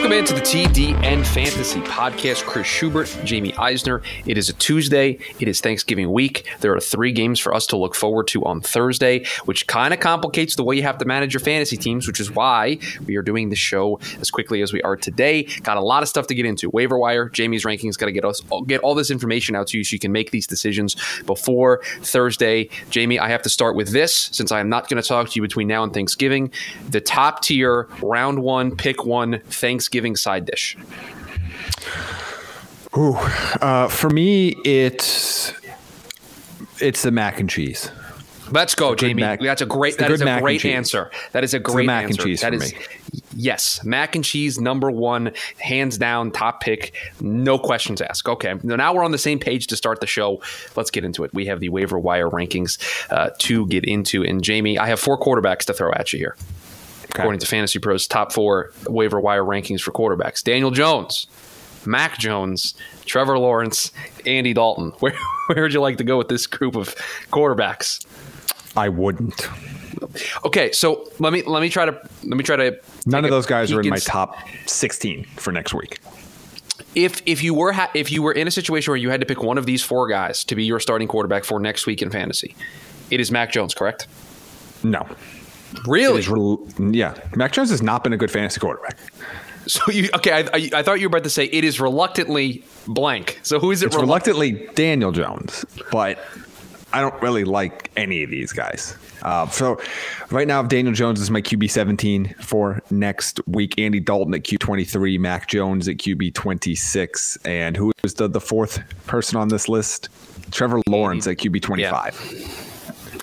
Welcome into the TDN Fantasy Podcast. Chris Schubert, Jamie Eisner. It is a Tuesday. It is Thanksgiving week. There are three games for us to look forward to on Thursday, which kind of complicates the way you have to manage your fantasy teams, which is why we are doing the show as quickly as we are today. Got a lot of stuff to get into. Waiver wire, Jamie's rankings, got to get us get all this information out to you so you can make these decisions before Thursday. Jamie, I have to start with this since I am not going to talk to you between now and Thanksgiving. The top tier round one, pick one Thanksgiving side dish. Ooh, uh, for me, it's it's the mac and cheese. Let's go, Jamie. mac- That's a great. That is a great answer. That is a great mac and cheese That for is- me. yes, mac and cheese number one, hands down, top pick, no questions asked. Okay, now we're on the same page to start the show. Let's get into it. We have the waiver wire rankings uh, to get into, and Jamie, I have four quarterbacks to throw at you here. According to Fantasy Pros, top four waiver wire rankings for quarterbacks: Daniel Jones, Mac Jones, Trevor Lawrence, Andy Dalton. Where where would you like to go with this group of quarterbacks? I wouldn't. Okay, so let me let me try to let me try to. None of those guys are in my top 16 for next week. If if you were ha- if you were in a situation where you had to pick one of these four guys to be your starting quarterback for next week in fantasy, it is Mac Jones, correct? No. Really? rel- yeah. Mac Jones has not been a good fantasy quarterback. So you okay? I, I, I thought you were about to say it is reluctantly blank. So who is it? It's relu- reluctantly Daniel Jones, but I don't really like any of these guys. Uh, so right now, Daniel Jones is my QB 17 for next week. Andy Dalton at Q 23, Mac Jones at QB 26, and who is the, the fourth person on this list? Trevor Lawrence at QB 25.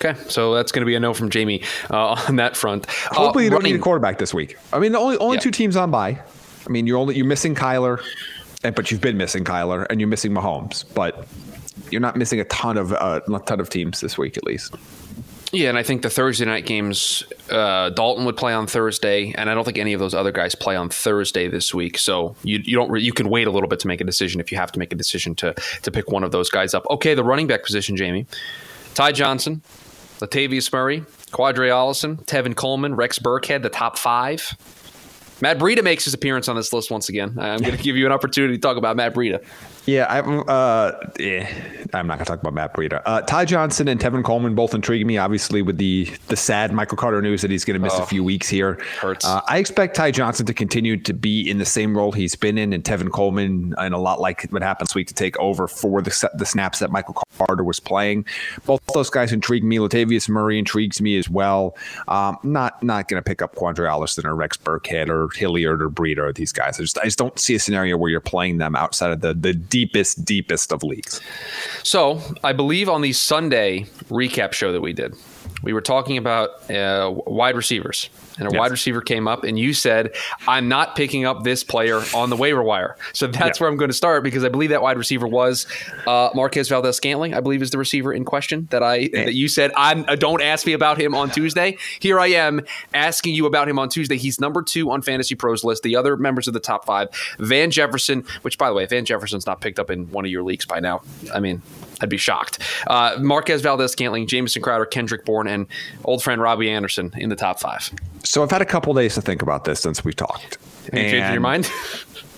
Okay, so that's going to be a no from Jamie uh, on that front. Hopefully, uh, you don't need a quarterback this week. I mean, the only only Yeah. two teams on by. I mean, you're only you're missing Kyler, and but you've been missing Kyler, and you're missing Mahomes, but you're not missing a ton of uh, a ton of teams this week at least. Yeah, and I think the Thursday night games, uh, Dalton would play on Thursday, and I don't think any of those other guys play on Thursday this week. So you you don't re- you can wait a little bit to make a decision if you have to make a decision to to pick one of those guys up. Okay, the running back position, Jamie, Ty Johnson, Latavius Murray, Qadree Ollison, Tevin Coleman, Rex Burkhead, the top five. Matt Breida makes his appearance on this list once again. I'm going to give you an opportunity to talk about Matt Breida. Yeah, I'm. Uh, eh, I'm not gonna talk about Matt Breida. Uh, Ty Johnson and Tevin Coleman both intrigue me. Obviously, with the the sad Michael Carter news that he's going to miss a few weeks here. hurts. Uh, I expect Ty Johnson to continue to be in the same role he's been in, and Tevin Coleman, and a lot like what happened this week, to take over for the the snaps that Michael Carter was playing. Both those guys intrigue me. Latavius Murray intrigues me as well. Um, not not going to pick up Qadree Ollison or Rex Burkhead or Hilliard or Breida or these guys. I just I just don't see a scenario where you're playing them outside of the the deepest deepest of leagues. So I believe on the Sunday recap show that we did, we were talking about uh, wide receivers, and a Yes. wide receiver came up, and you said, "I'm not picking up this player on the waiver wire." So that's Yeah. where I'm going to start because I believe that wide receiver was uh, Marquez Valdes Scantling. I believe is the receiver in question that I that you said I'm. Uh, don't ask me about him on Tuesday. Here I am asking you about him on Tuesday. He's number two on Fantasy Pros list. The other members of the top five, Van Jefferson, which by the way, Van Jefferson's not picked up in one of your leagues by now. I mean. I'd be shocked. Uh, Marquez Valdes Scantling, Jameson Crowder, Kendrick Bourne, and old friend Robbie Anderson in the top five. So I've had a couple days to think about this since we've talked. Have you changed your mind?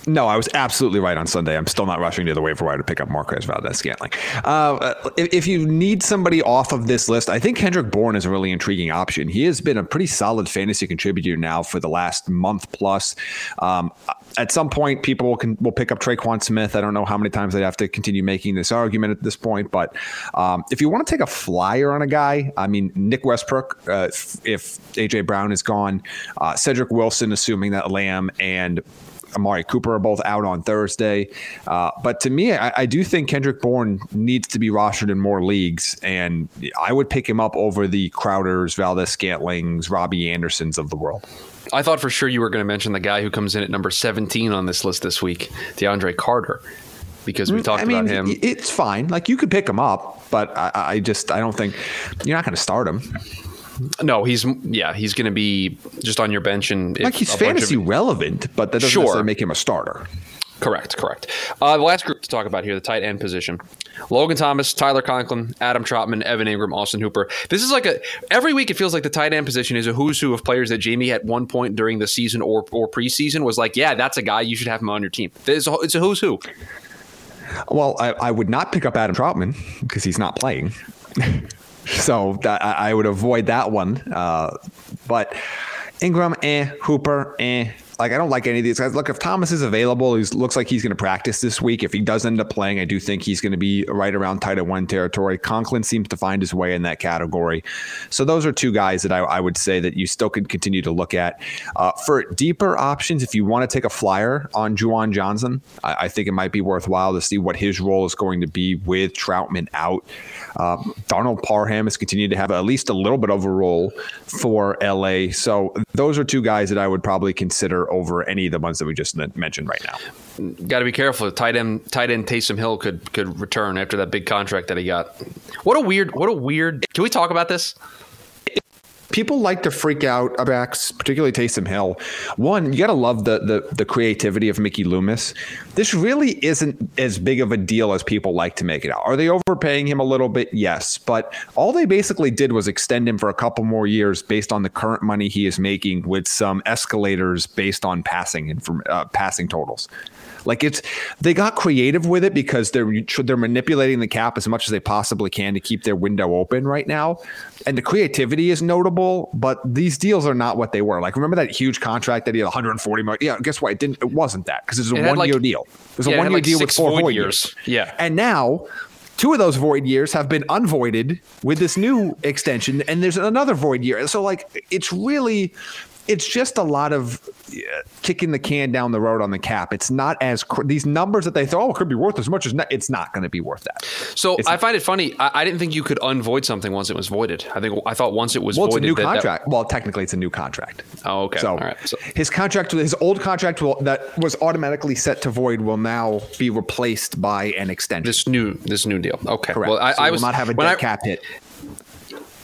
No, I was absolutely right on Sunday. I'm still not rushing to the waiver wire to pick up Marquez Valdes Scantling. Uh, if, if you need somebody off of this list, I think Kendrick Bourne is a really intriguing option. He has been a pretty solid fantasy contributor now for the last month plus. Um, at some point, people will, pick up Tre'Quan Smith. I don't know how many times they have to continue making this argument at this point, but um, if you want to take a flyer on a guy, I mean, Nick Westbrook, uh, if, if AJ Brown is gone, uh, Cedric Wilson, assuming that Lamb and Amari Cooper are both out on Thursday. Uh, but to me, I, I do think Kendrick Bourne needs to be rostered in more leagues, and I would pick him up over the Crowders, Valdes Scantlings, Robbie Andersons of the world. I thought for sure you were going to mention the guy who comes in at number 17 on this list this week, DeAndre Carter, because we talked Mm, I mean, about him. it's fine. Like you could pick him up, but I, I just I don't think you're not going to start him. No, he's yeah, he's going to be just on your bench and Like he's bunch of- fantasy relevant, but that doesn't Sure. necessarily make him a starter. Correct, correct. Uh, the last group to talk about here, the tight end position: Logan Thomas, Tyler Conklin, Adam Trautman, Evan Engram, Austin Hooper. This is like a every week. It feels like the tight end position is a who's who of players that Jamie at one point during the season or or preseason was like, yeah, that's a guy you should have him on your team. It's a, it's a who's who. Well, I, I would not pick up Adam Trautman because he's not playing. so that, I, would avoid that one. Uh, but Engram, eh. Hooper, eh. Like I don't like any of these guys. Look, if Thomas is available, he looks like he's going to practice this week. If he does end up playing, I do think he's going to be right around tight end one territory. Conklin seems to find his way in that category. So those are two guys that I, I would say that you still can continue to look at. Uh, for deeper options, if you want to take a flyer on Juwan Johnson, I, I think it might be worthwhile to see what his role is going to be with Trautman out. Um, Donald Parham has continued to have at least a little bit of a role for LA. So those are two guys that I would probably consider over any of the ones that we just mentioned right now. Got to be careful. Tight end, tight end Taysom Hill could could return after that big contract that he got. What a weird, what a weird. Can we talk about this? People like to freak out about particularly Taysom Hill. One, you got to love the, the the creativity of Mickey Loomis. This really isn't as big of a deal as people like to make it out. Are they overpaying him a little bit? Yes, but all they basically did was extend him for a couple more years based on the current money he is making, with some escalators based on passing and from uh, passing totals. Like it's they got creative with it because they're they're manipulating the cap as much as they possibly can to keep their window open right now. And the creativity is notable, but these deals are not what they were. Like remember that huge contract that he had 140 million. Yeah, guess what? It didn't. It wasn't that because it's a It one year deal. It was yeah, a one year like deal with four void void years. years. Yeah. and now. Two of those void years have been unvoided with this new extension, and there's another void year. So, like, it's really, it's just a lot of uh, kicking the can down the road on the cap. It's not as cr- these numbers that they thought oh, it could be worth as much as not, it's not going to be worth that. So It's- I find it funny. I, I didn't think you could unvoid something once it was voided. I think I thought once it was Well, it's a new that- that- contract. well, technically, it's a new contract. Oh, okay. So, All right. So- his contract, his old contract will, that was automatically set to void, will now be replaced by an extension. this new this new deal. Okay. Correct. Well, I, so I was will not have a dead cap hit.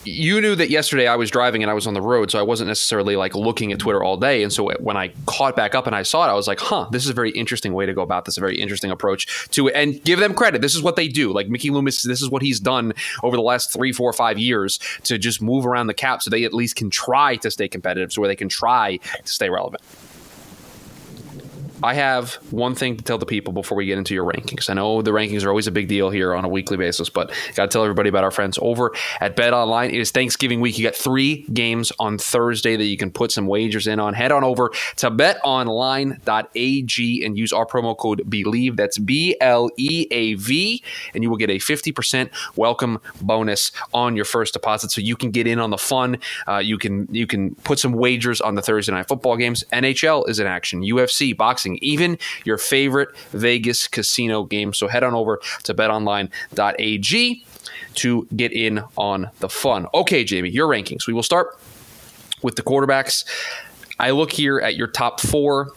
You knew that yesterday I was driving and I was on the road, so I wasn't necessarily like looking at Twitter all day. And so when I caught back up and I saw it, I was like, "Huh, this is a very interesting way to go about this. A very interesting approach to it." And give them credit. This is what they do. Like Mickey Loomis, this is what he's done over the last three, four, five years to just move around the cap, so they at least can try to stay competitive, so where they can try to stay relevant. I have one thing to tell the people before we get into your rankings. I know the rankings are always a big deal here on a weekly basis, but got to tell everybody about our friends over at Bet Online. It is Thanksgiving week. You got three games on Thursday that you can put some wagers in on. Head on over to betonline.ag and use our promo code BLEAV. That's B L E A V, and you will get a 50% welcome bonus on your first deposit so you can get in on the fun. Uh, you can you can put some wagers on the Thursday night football games. NHL is in action, UFC, boxing, even your favorite Vegas casino game. So head on over to betonline.ag. to get in on the fun. Okay, Jamie, your rankings. We will start with the quarterbacks. I look here at your top four.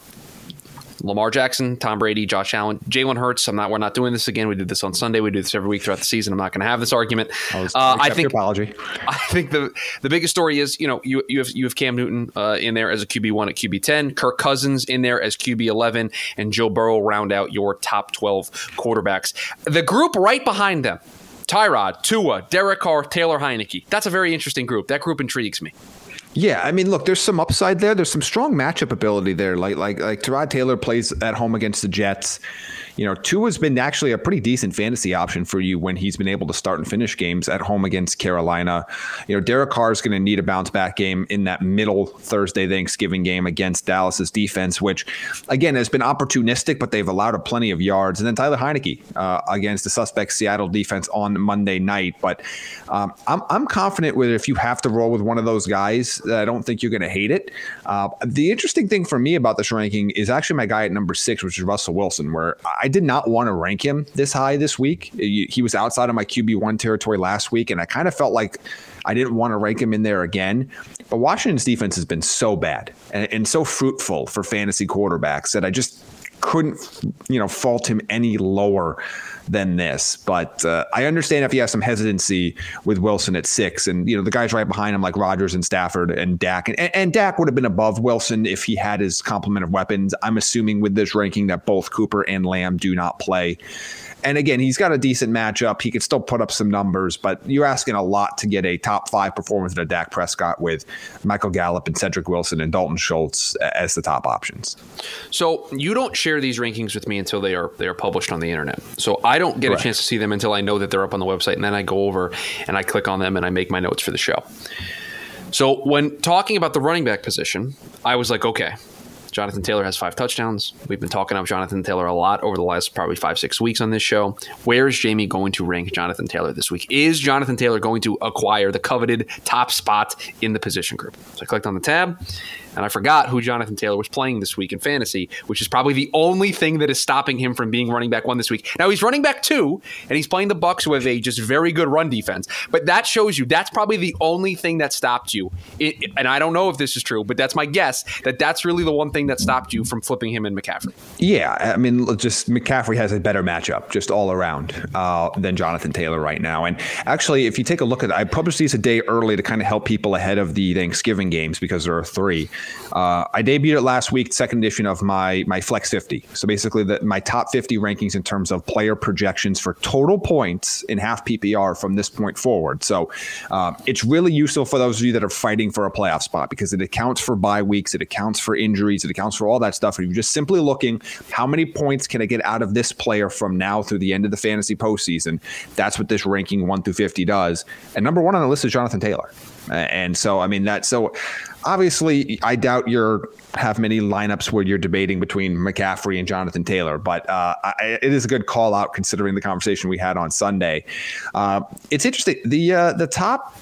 Lamar Jackson, Tom Brady, Josh Allen, Jalen Hurts. I'm not. We're not doing this again. We did this on Sunday. We do this every week throughout the season. I'm not going to have this argument. I, uh, I think. apology. I think the the biggest story is you know you you have you have Cam Newton uh, in there as a QB one at QB ten, Kirk Cousins in there as QB eleven, and Joe Burrow round out your top twelve quarterbacks. The group right behind them. Tyrod, Tua, Derek Carr, Taylor Heinicke. That's a very interesting group. That group intrigues me. Yeah, I mean, look, there's some upside there. There's some strong matchup ability there. Like like like Tyrod Taylor plays at home against the Jets you know, Tua's been actually a pretty decent fantasy option for you when he's been able to start and finish games at home against Carolina. You know, Derek Carr is going to need a bounce back game in that middle Thursday Thanksgiving game against Dallas's defense, which again has been opportunistic, but they've allowed a plenty of yards. And then Tyler Heinicke uh, against the suspect Seattle defense on Monday night. But um, I'm, I'm confident with if you have to roll with one of those guys, I don't think you're going to hate it. Uh, the interesting thing for me about this ranking is actually my guy at number six, which is Russell Wilson, where I did not want to rank him this high this week. He was outside of my QB1 territory last week, and I kind of felt like I didn't want to rank him in there again. But Washington's defense has been so bad and, and so fruitful for fantasy quarterbacks that I just couldn't, you know, fault him any lower than this. But uh, I understand if he has some hesitancy with Wilson at six, and you know the guys right behind him like Rodgers and Stafford and Dak, and, and Dak would have been above Wilson if he had his complement of weapons. I'm assuming with this ranking that both Cooper and Lamb do not play. And again, he's got a decent matchup. He could still put up some numbers, but you're asking a lot to get a top five performance at a Dak Prescott with Michael Gallup and Cedric Wilson and Dalton Schultz as the top options. So you don't share these rankings with me until they are they are published on the internet. So I don't get a chance to see them until I know that they're up on the website, and then I go over and I click on them and I make my notes for the show. So when talking about the running back position, I was like, okay, Jonathan Taylor has five touchdowns. We've been talking about Jonathan Taylor a lot over the last probably five, six weeks on this show. Where is Jamie going to rank Jonathan Taylor this week? Is Jonathan Taylor going to acquire the coveted top spot in the position group? So I clicked on the tab and I forgot who Jonathan Taylor was playing this week in fantasy, which is probably the only thing that is stopping him from being running back one this week. Now he's running back two, and he's playing the Bucks with a just very good run defense. But that shows you that's probably the only thing that stopped you. It, and I don't know if this is true, but that's my guess that that's really the one thing that stopped you from flipping him in McCaffrey. Yeah, I mean, just McCaffrey has a better matchup just all around uh, than Jonathan Taylor right now. And actually, if you take a look at, I published these a day early to kind of help people ahead of the Thanksgiving games because there are three. Uh, I debuted it last week, second edition of my my Flex 50. So basically, the, my top 50 rankings in terms of player projections for total points in half PPR from this point forward. So uh, it's really useful for those of you that are fighting for a playoff spot because it accounts for bye weeks, it accounts for injuries, it accounts for all that stuff. And you're just simply looking how many points can I get out of this player from now through the end of the fantasy postseason. That's what this ranking one through 50 does. And number one on the list is Jonathan Taylor. And so, I mean, that so obviously, I doubt you're have many lineups where you're debating between McCaffrey and Jonathan Taylor, but uh, I, it is a good call out considering the conversation we had on Sunday. Uh, it's interesting. The uh, the top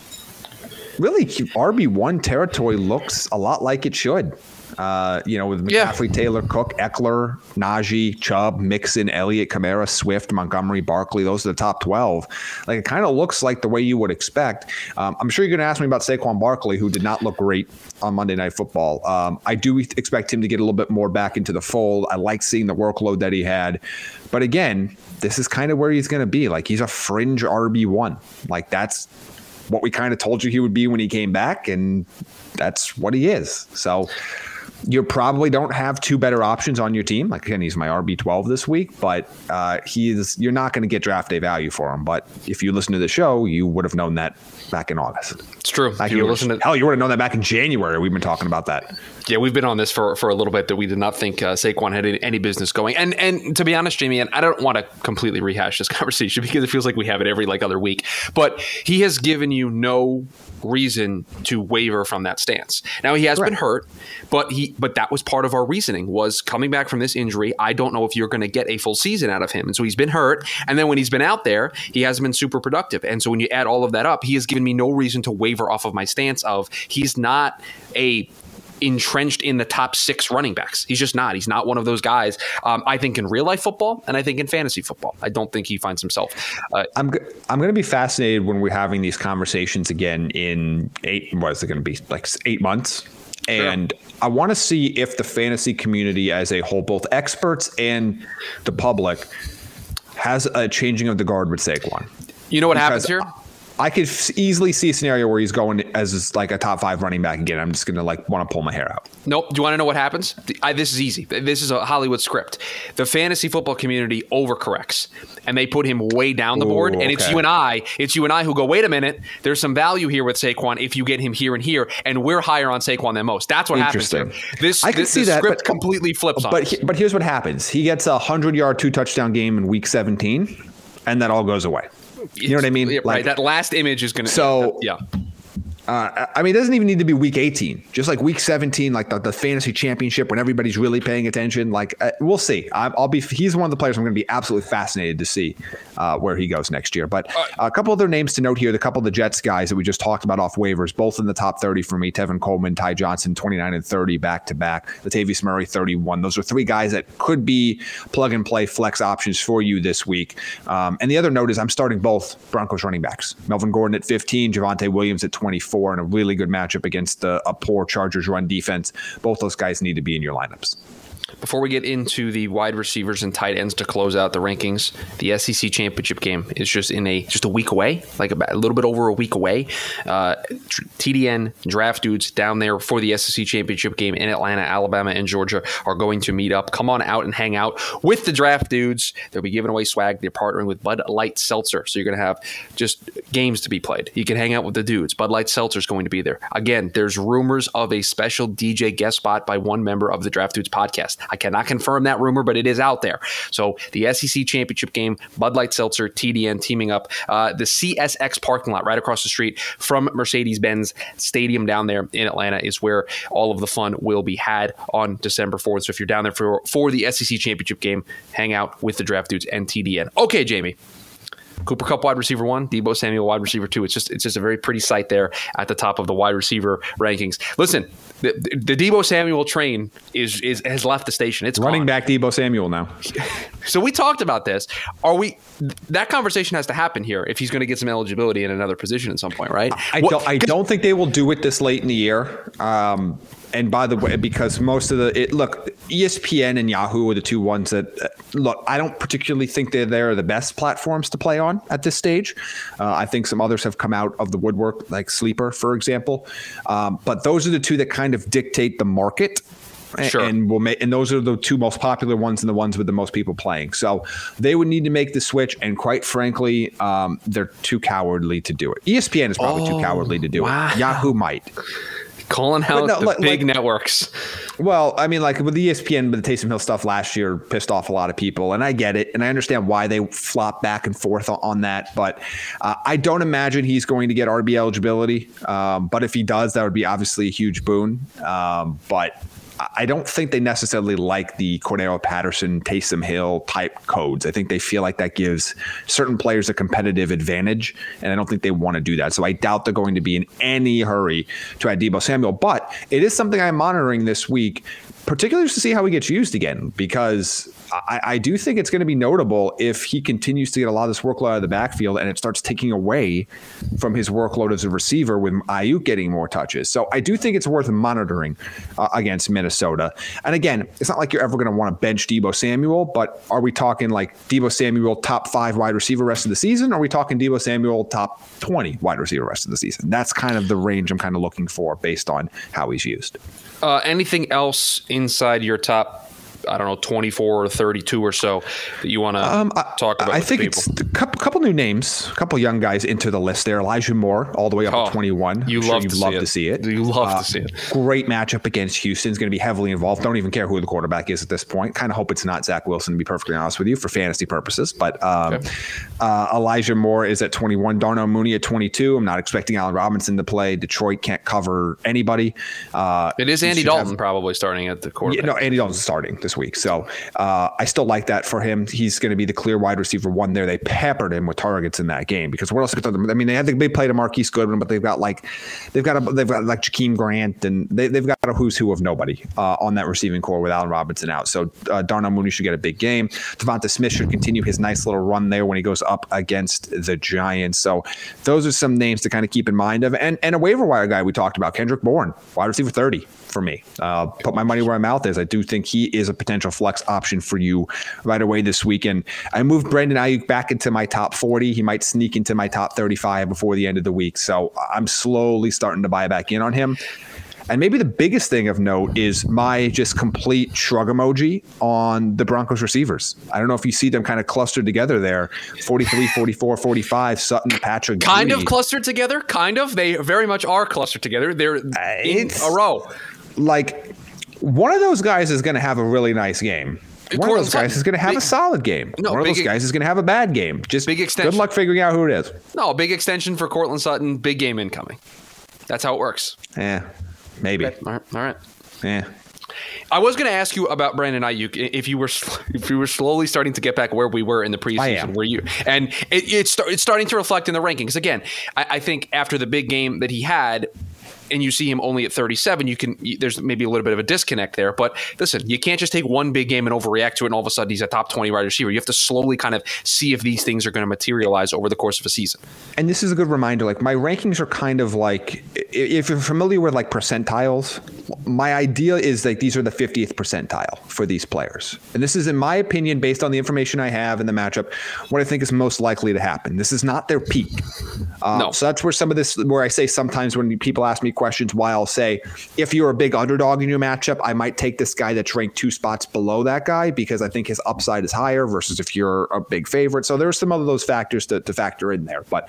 really RB one territory looks a lot like it should. Uh, you know, with McCaffrey, yeah. Taylor, Cook, Ekeler, Najee, Chubb, Mixon, Elliott, Kamara, Swift, Montgomery, Barkley. Those are the top 12. Like, it kind of looks like the way you would expect. Um, I'm sure you're going to ask me about Saquon Barkley, who did not look great on Monday Night Football. Um, I do expect him to get a little bit more back into the fold. I like seeing the workload that he had. But again, this is kind of where he's going to be. Like, he's a fringe RB1. Like, that's what we kind of told you he would be when he came back. And that's what he is. So, you probably don't have two better options on your team. Like again, he's my RB twelve this week, but uh, he's you're not going to get draft day value for him. But if you listen to the show, you would have known that back in August. It's true. Like you, you listen to hell, you would have known that back in January. We've been talking about that. Yeah, we've been on this for, for a little bit that we did not think uh, Saquon had any business going. And and to be honest, Jamie, and I don't want to completely rehash this conversation because it feels like we have it every like other week. But he has given you no reason to waver from that stance. Now he has right. been hurt, but he but that was part of our reasoning was coming back from this injury. I don't know if you're going to get a full season out of him, and so he's been hurt. And then when he's been out there, he hasn't been super productive. And so when you add all of that up, he has given me no reason to waver off of my stance of he's not a entrenched in the top six running backs. He's just not. He's not one of those guys. Um, I think in real life football, and I think in fantasy football, I don't think he finds himself. Uh, I'm I'm going to be fascinated when we're having these conversations again in eight. What is it going to be like eight months? And. I want to see if the fantasy community as a whole, both experts and the public, has a changing of the guard with Saquon. You know what because happens here? I could easily see a scenario where he's going as like a top five running back again. I'm just gonna like want to pull my hair out. Nope. Do you want to know what happens? I, this is easy. This is a Hollywood script. The fantasy football community overcorrects, and they put him way down the Ooh, board. And okay. it's you and I. It's you and I who go. Wait a minute. There's some value here with Saquon if you get him here and here, and we're higher on Saquon than most. That's what happens. Here. This I can this, see this that, script but, completely flips. But he, but here's what happens. He gets a hundred yard two touchdown game in week 17, and that all goes away. You know what I mean? Yeah, like, right. That last image is going to. So yeah. Uh, I mean, it doesn't even need to be week 18, just like week 17, like the, the fantasy championship when everybody's really paying attention. Like, uh, we'll see. i will be, he's one of the players I'm going to be absolutely fascinated to see uh, where he goes next year. But a couple other names to note here the couple of the Jets guys that we just talked about off waivers, both in the top 30 for me Tevin Coleman, Ty Johnson, 29 and 30 back to back, Latavius Murray, 31. Those are three guys that could be plug and play flex options for you this week. Um, and the other note is I'm starting both Broncos running backs Melvin Gordon at 15, Javonte Williams at 24 and a really good matchup against a, a poor Chargers run defense. Both those guys need to be in your lineups. Before we get into the wide receivers and tight ends to close out the rankings, the SEC championship game is just in a just a week away, like about a little bit over a week away. Uh, TDN draft dudes down there for the SEC championship game in Atlanta, Alabama, and Georgia are going to meet up. Come on out and hang out with the draft dudes. They'll be giving away swag. They're partnering with Bud Light Seltzer, so you're going to have just games to be played. You can hang out with the dudes. Bud Light Seltzer is going to be there. Again, there's rumors of a special DJ guest spot by one member of the Draft Dudes podcast. I cannot confirm that rumor, but it is out there. So the SEC championship game, Bud Light Seltzer, TDN teaming up, uh, the CSX parking lot right across the street from Mercedes Benz Stadium down there in Atlanta is where all of the fun will be had on December 4th. So if you're down there for, for the SEC championship game, hang out with the draft dudes and TDN. Okay, Jamie. Cooper Kupp wide receiver one, Deebo Samuel wide receiver two. It's just it's just a very pretty sight there at the top of the wide receiver rankings. Listen, the, the Deebo Samuel train is is has left the station. It's running gone. back Deebo Samuel now. so we talked about this. Are we? That conversation has to happen here if he's going to get some eligibility in another position at some point, right? I, what, don't. I don't think they will do it this late in the year. Um, and by the way, because most of the it, look, ESPN and Yahoo are the two ones that uh, look. I don't particularly think they're they're the best platforms to play on at this stage. Uh, I think some others have come out of the woodwork, like Sleeper, for example. Um, but those are the two that kind of dictate the market. Sure. And will make, and those are the two most popular ones and the ones with the most people playing. So they would need to make the switch. And quite frankly, um, they're too cowardly to do it. ESPN is probably oh, too cowardly to do wow. it. Yahoo might calling out no, the like, big like, networks. Well, I mean, like with the ESPN, with the Taysom Hill stuff last year, pissed off a lot of people, and I get it, and I understand why they flop back and forth on that. But uh, I don't imagine he's going to get RB eligibility. Um, but if he does, that would be obviously a huge boon. Um, but I don't think they necessarily like the Cordarrelle Patterson, Taysom Hill type codes. I think they feel like that gives certain players a competitive advantage, and I don't think they want to do that. So I doubt they're going to be in any hurry to add Deebo Samuel. But it is something I'm monitoring this week, particularly to see how he gets used again, because I, I, do think it's going to be notable if he continues to get a lot of this workload out of the backfield and it starts taking away from his workload as a receiver with Aiyuk getting more touches. So I do think it's worth monitoring uh, against Minnesota. And again, it's not like you're ever going to want to bench Deebo Samuel, but are we talking like Deebo Samuel top five wide receiver rest of the season? Are we talking Deebo Samuel top 20 wide receiver rest of the season? That's kind of the range I'm kind of looking for based on how he's used. Uh, anything else inside your top I don't know, 24 or 32 or so that you want to um, talk about? I think it's a couple, couple, new names, a couple young guys into the list there. Elijah Moore, all the way up oh, to 21. You love, sure to, love to see it. You love uh, to see it. Great matchup against Houston. Is going to be heavily involved. Don't even care who the quarterback is at this point. Kind of hope it's not Zach Wilson, to be perfectly honest with you, for fantasy purposes. But um, okay. uh, Elijah Moore is at 21. Darnell Mooney at 22. I'm not expecting Allen Robinson to play. Detroit can't cover anybody. Uh, it is Andy Dalton have, probably starting at the quarterback. Yeah, no, Andy Dalton's starting this week. So uh, I still like that for him. He's going to be the clear wide receiver one there. They peppered him with targets in that game because what else? Could I mean, they had the big play to Marquise Goodwin, but they've got like they've got a, they've got like Jakeem Grant and they, they've got a who's who of nobody uh, on that receiving core with Allen Robinson out. So uh, Darnell Mooney should get a big game. Devonta Smith should continue his nice little run there when he goes up against the Giants. So those are some names to kind of keep in mind of. And and a waiver wire guy we talked about, Kendrick Bourne, wide receiver 30 for me. Uh, put my money where my mouth is. I do think he is a potential flex option for you right away this weekend. I moved Brandon Aiyuk back into my top 40. He might sneak into my top 35 before the end of the week. So I'm slowly starting to buy back in on him. And maybe the biggest thing of note is my just complete shrug emoji on the Broncos receivers. I don't know if you see them kind of clustered together there 43, 44, 45, Sutton, Patrick. Kind of clustered together. Kind of. They very much are clustered together. They're in a row like one of those guys is going to have a really nice game. One of those guys is going to have big, a solid game. No, One of those guys is going to have a bad game. Just big extension. Good luck figuring out who it is. No, big extension for Courtland Sutton. Big game incoming. That's how it works. Yeah, maybe. Okay. All right. All right. Yeah. I was going to ask you about Brandon Aiyuk if you were if you were slowly starting to get back where we were in the preseason, where you and it, it's it's starting to reflect in the rankings again. I, I think after the big game that he had, and you see him only at 37, you can there's maybe a little bit of a disconnect there. But listen, you can't just take one big game and overreact to it, and all of a sudden he's a top 20 wide receiver. You have to slowly kind of see if these things are going to materialize over the course of a season. And this is a good reminder. Like my rankings are kind of like if you're familiar with like percentiles, my idea is like these are the 50th percentile for these players. And this is, in my opinion, based on the information I have in the matchup, what I think is most likely to happen. This is not their peak. Uh, no. So that's where some of this, where I say sometimes when people ask me questions why I'll say, if you're a big underdog in your matchup, I might take this guy that's ranked two spots below that guy because I think his upside is higher versus if you're a big favorite. So there's some of those factors to, to factor in there. But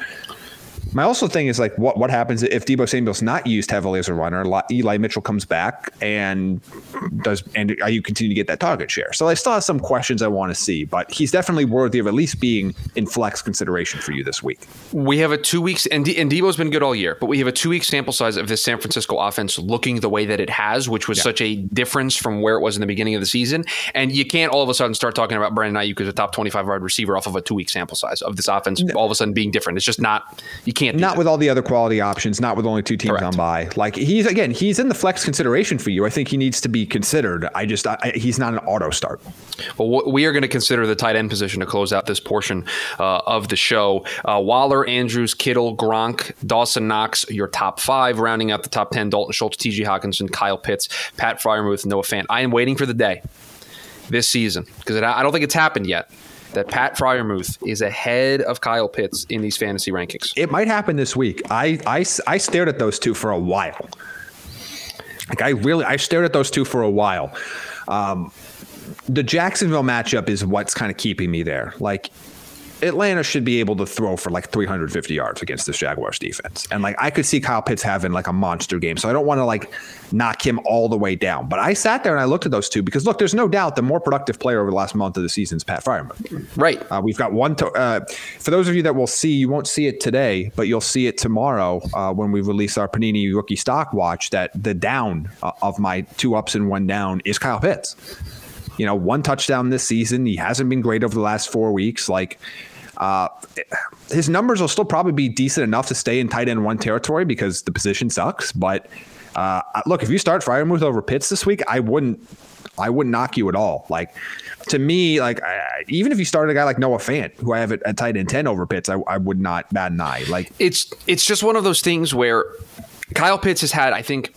my also thing is like what what happens if Deebo Samuel's not used heavily as a runner? Eli Mitchell comes back and does and are you continue to get that target share? So I still have some questions I want to see, but he's definitely worthy of at least being in flex consideration for you this week. We have a two weeks and, De- and Deebo's been good all year, but we have a two week sample size of this San Francisco offense looking the way that it has, which was yeah. such a difference from where it was in the beginning of the season. And you can't all of a sudden start talking about Brandon Aiyuk as a top twenty five wide receiver off of a two week sample size of this offense all of a sudden being different. It's just not you can't. Not with all the other quality options. Not with only two teams Correct. on by. Like he's again, he's in the flex consideration for you. I think he needs to be considered. I just I, he's not an auto start. Well, we are going to consider the tight end position to close out this portion uh, of the show. Uh, Waller, Andrews, Kittle, Gronk, Dawson Knox, your top five, rounding out the top ten: Dalton Schultz, T.J. Hockenson, Kyle Pitts, Pat Freiermuth, Noah Fant. I am waiting for the day this season because I don't think it's happened yet that Pat Freiermuth is ahead of Kyle Pitts in these fantasy rankings. It might happen this week. I, I, I stared at those two for a while. Like I really, I stared at those two for a while. Um, the Jacksonville matchup is what's kind of keeping me there. Like Atlanta should be able to throw for like 350 yards against this Jaguars defense. And like I could see Kyle Pitts having like a monster game. So I don't want to like knock him all the way down. But I sat there and I looked at those two because look, there's no doubt the more productive player over the last month of the season is Pat Freiermuth. Right. Uh, we've got one. To, uh, for those of you that will see, you won't see it today, but you'll see it tomorrow uh, when we release our Panini rookie stock watch. That the down uh, of my two ups and one down is Kyle Pitts you know, one touchdown this season. He hasn't been great over the last four weeks. Like, uh, his numbers will still probably be decent enough to stay in tight end one territory because the position sucks. But uh, look, if you start Freiermuth over Pitts this week, I wouldn't, I wouldn't knock you at all. Like to me, like I, even if you started a guy like Noah Fant, who I have at, at tight end ten over Pitts, I, I would not bat an eye. Like it's it's just one of those things where Kyle Pitts has had, I think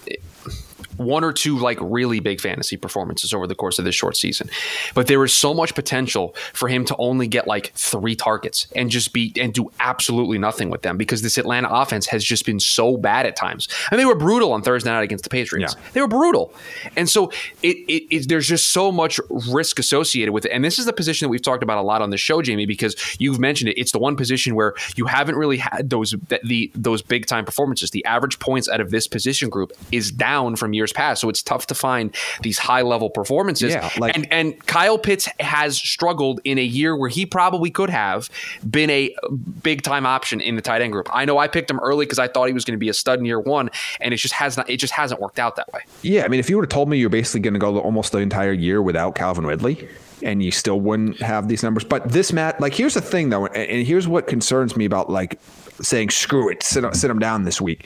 one or two like really big fantasy performances over the course of this short season. But there is so much potential for him to only get like three targets and just be and do absolutely nothing with them because this Atlanta offense has just been so bad at times. And they were brutal on Thursday night against the Patriots. Yeah. They were brutal. And so it, it, it, there's just so much risk associated with it. And this is the position that we've talked about a lot on the show, Jamie, because you've mentioned it. It's the one position where you haven't really had those the those big time performances. The average points out of this position group is down from years years past. So it's tough to find these high level performances. Yeah, like- and and Kyle Pitts has struggled in a year where he probably could have been a big time option in the tight end group. I know I picked him early because I thought he was going to be a stud in year one, and it just has not. It just hasn't worked out that way. Yeah, I mean, if you would have told me you're basically going to go almost the entire year without Calvin Ridley, and you still wouldn't have these numbers. But this Matt, like, here's the thing though, and, here's what concerns me about like saying screw it, sit sit him down this week.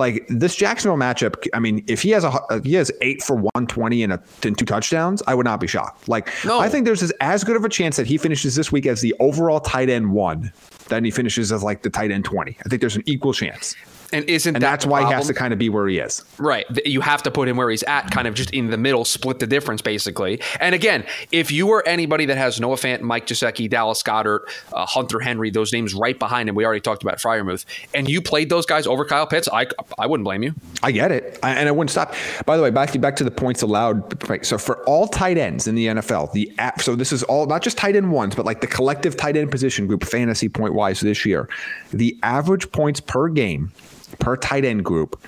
Like this Jacksonville matchup, I mean, if he has a if he has eight for one twenty and, a, and two touchdowns, I would not be shocked. Like, No. I think there's as, as good of a chance that he finishes this week as the overall tight end one than he finishes as like the tight end twenty. I think there's an equal chance, And isn't and that that's why he has to kind of be where he is. Right. You have to put him where he's at, kind of just in the middle, split the difference, basically. And again, if you were anybody that has Noah Fant, Mike Gesicki, Dallas Goedert, uh, Hunter Henry, those names right behind him, we already talked about Freiermuth, and you played those guys over Kyle Pitts, I, I wouldn't blame you. I get it, I, and I wouldn't stop. By the way, back to back to the points allowed. right, So for all tight ends in the NFL, the app. So this is all not just tight end ones, but like the collective tight end position group, fantasy point wise this year. The average points per game per tight end group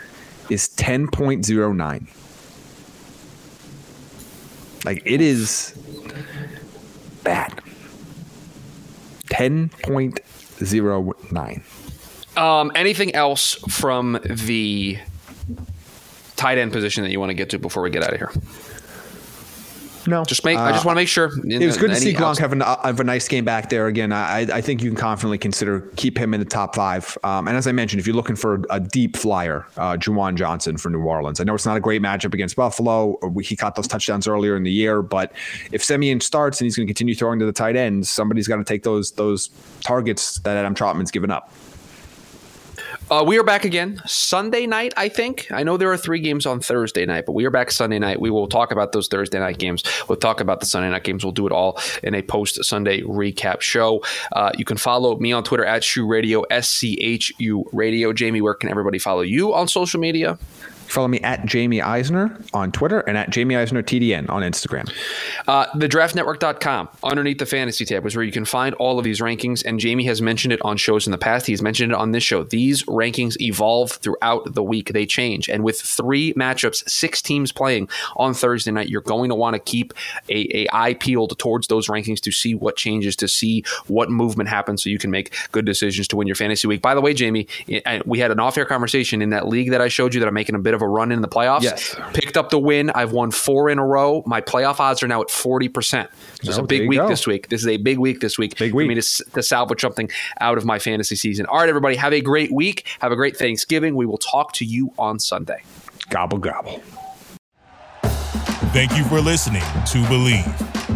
is ten point zero nine. Like it is bad. Ten point zero nine. Um, anything else from the tight end position that you want to get to before we get out of here? No, Just make. I just want to make sure. It was good to see Any Gronk outs- have, a, have a nice game back there again. I, I think you can confidently consider keep him in the top five. Um, and as I mentioned, if you're looking for a deep flyer, uh, Juwan Johnson for New Orleans. I know it's not a great matchup against Buffalo. He caught those touchdowns earlier in the year, but if Siemian starts and he's going to continue throwing to the tight ends, somebody's got to take those those targets that Adam Trautman's given up. Uh, we are back again Sunday night, I think. I know there are three games on Thursday night, but we are back Sunday night. We will talk about those Thursday night games. We'll talk about the Sunday night games. We'll do it all in a post Sunday recap show. Uh, you can follow me on Twitter at Shoe Radio, S C H U Radio. Jamie, where can everybody follow you on social media? Follow me at Jamie Eisner on Twitter and at Jamie Eisner TDN on Instagram. Uh, thedraftnetwork.com, underneath the fantasy tab, is where you can find all of these rankings. And Jamie has mentioned it on shows in the past. He's mentioned it on this show. These rankings evolve throughout the week, they change. And with three matchups, six teams playing on Thursday night, you're going to want to keep a, a eye peeled towards those rankings to see what changes, to see what movement happens so you can make good decisions to win your fantasy week. By the way, Jamie, we had an off air conversation in that league that I showed you that I'm making a bit of a run in the playoffs. Yes. Picked up the win. I've won four in a row. My playoff odds are now at 40%. So it's Oh, a big week go. this week. This is a big week this week Big week. for me week. to, s- to salvage something out of my fantasy season. All right, everybody, have a great week. Have a great Thanksgiving. We will talk to you on Sunday. Gobble, gobble. Thank you for listening to Bleav.